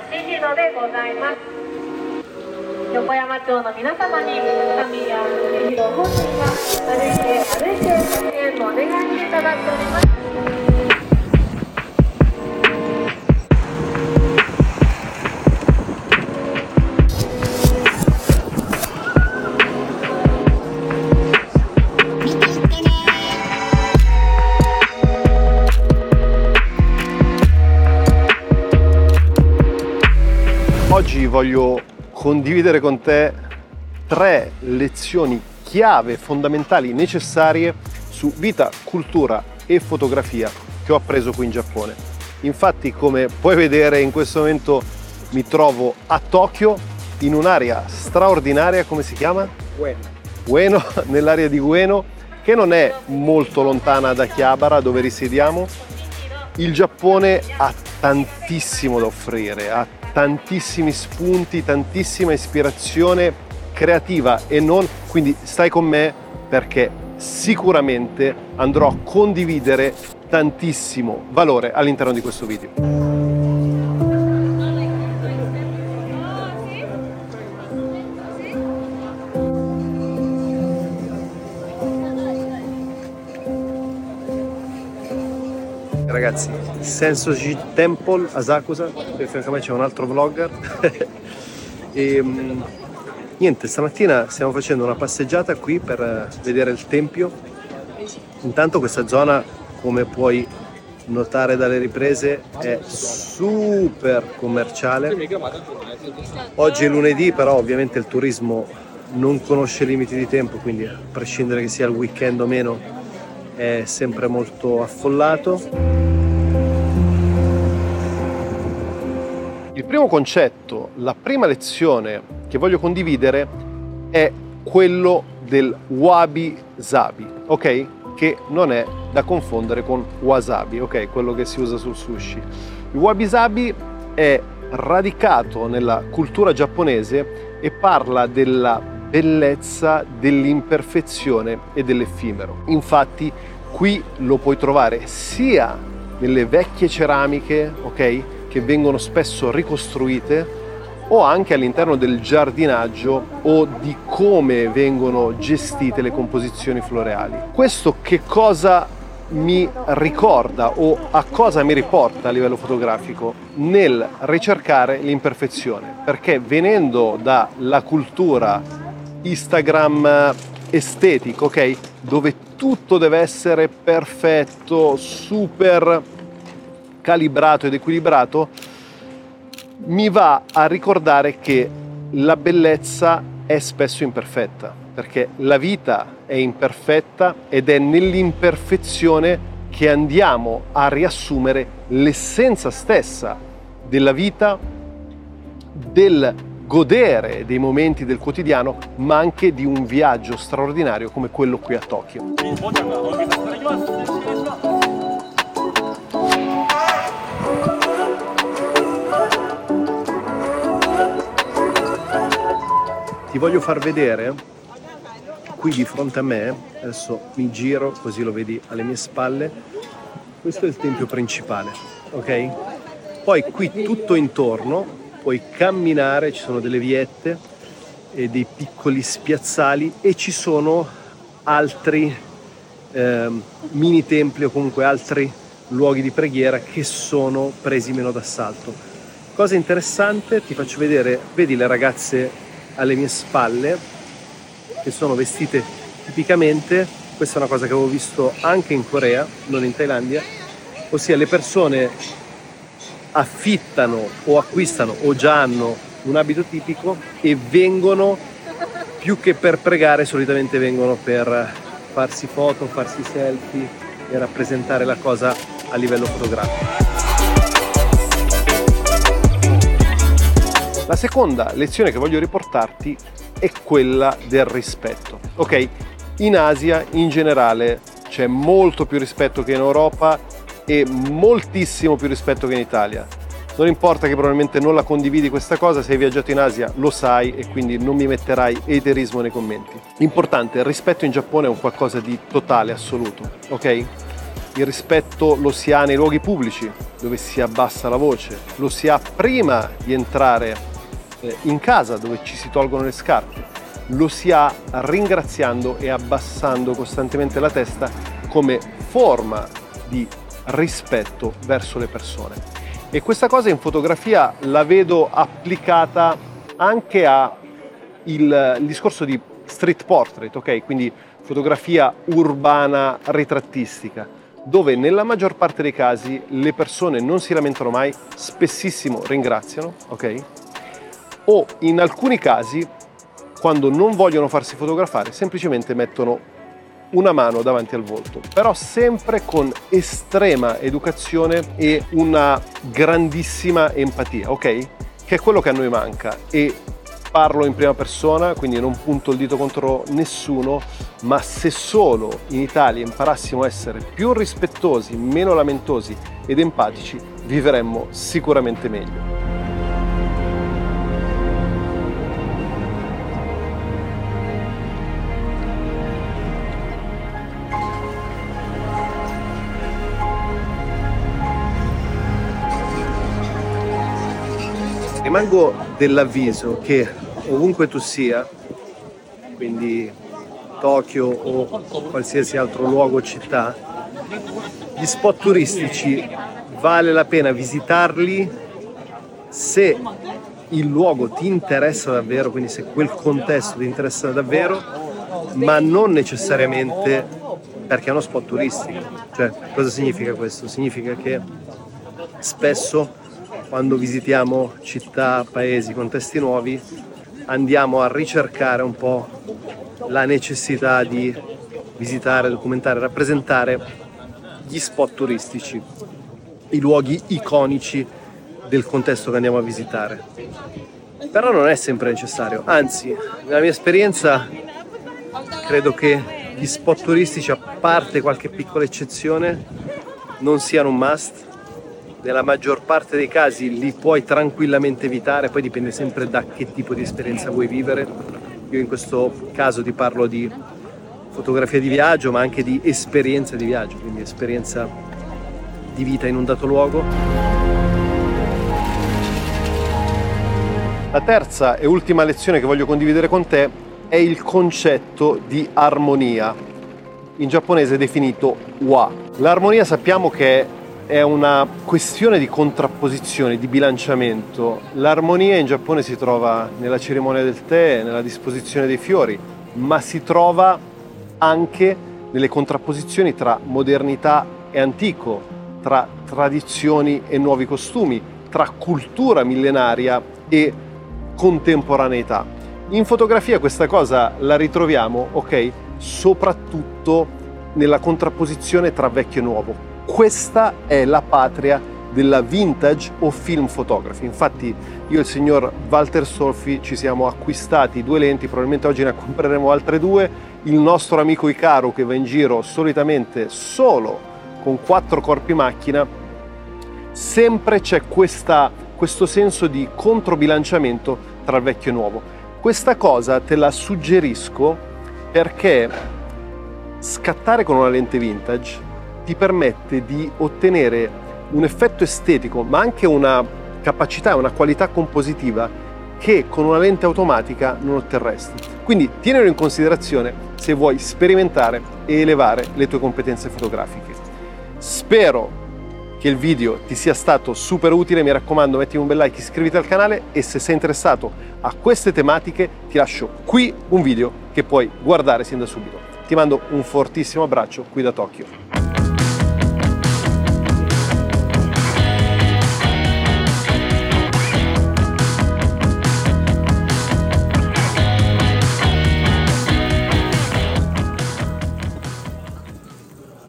敏弘でございます横山町の皆様に神谷敏弘本人が歩いて歩いてご支援もお願いしていただいております。Voglio condividere con te tre lezioni chiave fondamentali necessarie su vita, cultura e fotografia che ho appreso qui in Giappone. Infatti, come puoi vedere in questo momento mi trovo a Tokyo in un'area straordinaria, come si chiama? Ueno, nell'area di Ueno, che non è molto lontana da Chiabara, dove risiediamo. Il Giappone ha tantissimo da offrire, ha tantissimi spunti, tantissima ispirazione creativa e non, quindi stai con me perché sicuramente andrò a condividere tantissimo valore all'interno di questo video. Ragazzi, Sensoji Temple a Sakusa, qui a me c'è un altro vlogger. e mm, niente, stamattina stiamo facendo una passeggiata qui per eh, vedere il tempio. Intanto questa zona, come puoi notare dalle riprese, è super commerciale. Oggi è lunedì, però ovviamente il turismo non conosce limiti di tempo, quindi a prescindere che sia il weekend o meno, è sempre molto affollato. Primo concetto, la prima lezione che voglio condividere è quello del wabi sabi, ok? Che non è da confondere con wasabi, ok? Quello che si usa sul sushi. Il wabi sabi è radicato nella cultura giapponese e parla della bellezza dell'imperfezione e dell'effimero. Infatti qui lo puoi trovare sia nelle vecchie ceramiche, ok? Che vengono spesso ricostruite o anche all'interno del giardinaggio o di come vengono gestite le composizioni floreali. Questo che cosa mi ricorda o a cosa mi riporta a livello fotografico nel ricercare l'imperfezione perché venendo dalla cultura Instagram estetico, ok? Dove tutto deve essere perfetto, super calibrato ed equilibrato, mi va a ricordare che la bellezza è spesso imperfetta, perché la vita è imperfetta ed è nell'imperfezione che andiamo a riassumere l'essenza stessa della vita, del godere dei momenti del quotidiano, ma anche di un viaggio straordinario come quello qui a Tokyo. Ti voglio far vedere qui di fronte a me, adesso mi giro così lo vedi alle mie spalle, questo è il tempio principale, ok? Poi qui tutto intorno puoi camminare, ci sono delle viette e dei piccoli spiazzali e ci sono altri eh, mini templi o comunque altri luoghi di preghiera che sono presi meno d'assalto. Cosa interessante, ti faccio vedere, vedi le ragazze alle mie spalle che sono vestite tipicamente, questa è una cosa che avevo visto anche in Corea, non in Thailandia, ossia le persone affittano o acquistano o già hanno un abito tipico e vengono più che per pregare, solitamente vengono per farsi foto, farsi selfie e rappresentare la cosa a livello fotografico. La seconda lezione che voglio riportarti è quella del rispetto. Ok, in Asia in generale c'è molto più rispetto che in Europa e moltissimo più rispetto che in Italia. Non importa che probabilmente non la condividi questa cosa, se hai viaggiato in Asia lo sai e quindi non mi metterai eterismo nei commenti. Importante, il rispetto in Giappone è un qualcosa di totale, assoluto, ok? Il rispetto lo si ha nei luoghi pubblici, dove si abbassa la voce, lo si ha prima di entrare in casa, dove ci si tolgono le scarpe, lo si ha ringraziando e abbassando costantemente la testa come forma di rispetto verso le persone. E questa cosa in fotografia la vedo applicata anche al discorso di street portrait, ok? Quindi fotografia urbana ritrattistica, dove nella maggior parte dei casi le persone non si lamentano mai, spessissimo ringraziano, ok? O in alcuni casi, quando non vogliono farsi fotografare, semplicemente mettono una mano davanti al volto, però sempre con estrema educazione e una grandissima empatia, ok? Che è quello che a noi manca e parlo in prima persona, quindi non punto il dito contro nessuno, ma se solo in Italia imparassimo a essere più rispettosi, meno lamentosi ed empatici, vivremmo sicuramente meglio. Rimango dell'avviso che ovunque tu sia, quindi Tokyo o qualsiasi altro luogo o città, gli spot turistici vale la pena visitarli se il luogo ti interessa davvero, quindi se quel contesto ti interessa davvero, ma non necessariamente perché è uno spot turistico. Cioè, cosa significa questo? Significa che spesso quando visitiamo città, paesi, contesti nuovi, andiamo a ricercare un po' la necessità di visitare, documentare, rappresentare gli spot turistici, i luoghi iconici del contesto che andiamo a visitare. Però non è sempre necessario, anzi, nella mia esperienza credo che gli spot turistici, a parte qualche piccola eccezione, non siano un must nella maggior parte dei casi li puoi tranquillamente evitare, poi dipende sempre da che tipo di esperienza vuoi vivere. Io in questo caso ti parlo di fotografia di viaggio, ma anche di esperienza di viaggio, quindi esperienza di vita in un dato luogo. La terza e ultima lezione che voglio condividere con te è il concetto di armonia, in giapponese definito wa. L'armonia sappiamo che è è una questione di contrapposizione, di bilanciamento. L'armonia in Giappone si trova nella cerimonia del tè, nella disposizione dei fiori, ma si trova anche nelle contrapposizioni tra modernità e antico, tra tradizioni e nuovi costumi, tra cultura millenaria e contemporaneità. In fotografia questa cosa la ritroviamo, ok, soprattutto nella contrapposizione tra vecchio e nuovo questa è la patria della vintage o film photography. Infatti io e il signor Walter Solfi ci siamo acquistati due lenti, probabilmente oggi ne compreremo altre due. Il nostro amico Icaro che va in giro solitamente solo con quattro corpi macchina, sempre c'è questa, questo senso di controbilanciamento tra vecchio e nuovo. Questa cosa te la suggerisco perché scattare con una lente vintage ti permette di ottenere un effetto estetico, ma anche una capacità, una qualità compositiva che con una lente automatica non otterresti. Quindi tienilo in considerazione se vuoi sperimentare e elevare le tue competenze fotografiche. Spero che il video ti sia stato super utile, mi raccomando mettimi un bel like, iscriviti al canale e se sei interessato a queste tematiche ti lascio qui un video che puoi guardare sin da subito. Ti mando un fortissimo abbraccio qui da Tokyo.